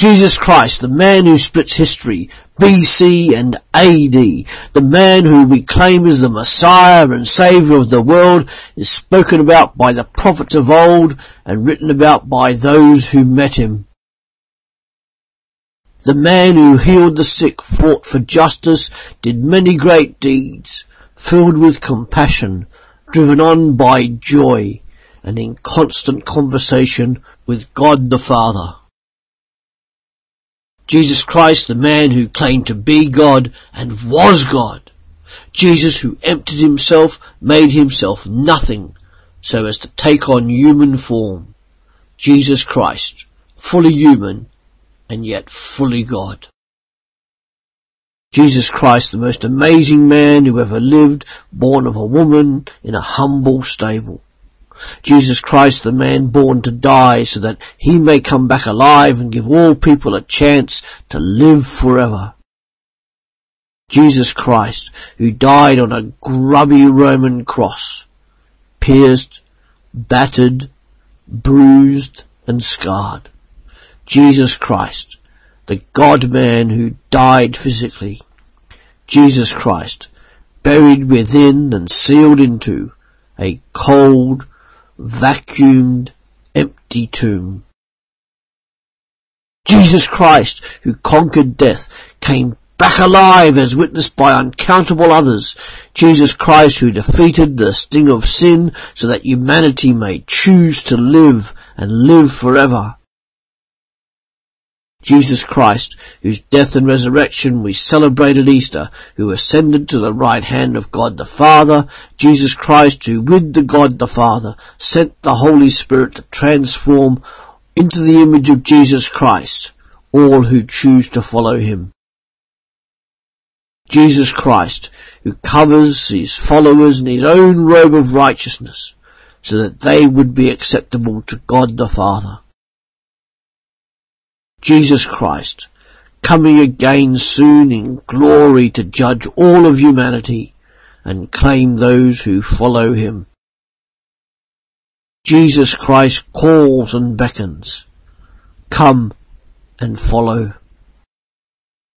Jesus Christ, the man who splits history, BC and AD, the man who we claim as the Messiah and Saviour of the world, is spoken about by the prophets of old and written about by those who met him. The man who healed the sick, fought for justice, did many great deeds, filled with compassion, driven on by joy, and in constant conversation with God the Father. Jesus Christ, the man who claimed to be God and was God. Jesus who emptied himself, made himself nothing so as to take on human form. Jesus Christ, fully human and yet fully God. Jesus Christ, the most amazing man who ever lived, born of a woman in a humble stable. Jesus Christ, the man born to die so that he may come back alive and give all people a chance to live forever. Jesus Christ, who died on a grubby Roman cross, pierced, battered, bruised and scarred. Jesus Christ, the God-man who died physically. Jesus Christ, buried within and sealed into a cold, vacuumed, empty tomb. Jesus Christ, who conquered death, came back alive as witnessed by uncountable others. Jesus Christ who defeated the sting of sin so that humanity may choose to live and live forever. Jesus Christ, whose death and resurrection we celebrate at Easter, who ascended to the right hand of God the Father, Jesus Christ, who with the God the Father sent the Holy Spirit to transform into the image of Jesus Christ all who choose to follow him. Jesus Christ, who covers his followers in his own robe of righteousness, so that they would be acceptable to God the Father. Jesus Christ, coming again soon in glory to judge all of humanity and claim those who follow him. Jesus Christ calls and beckons. Come and follow.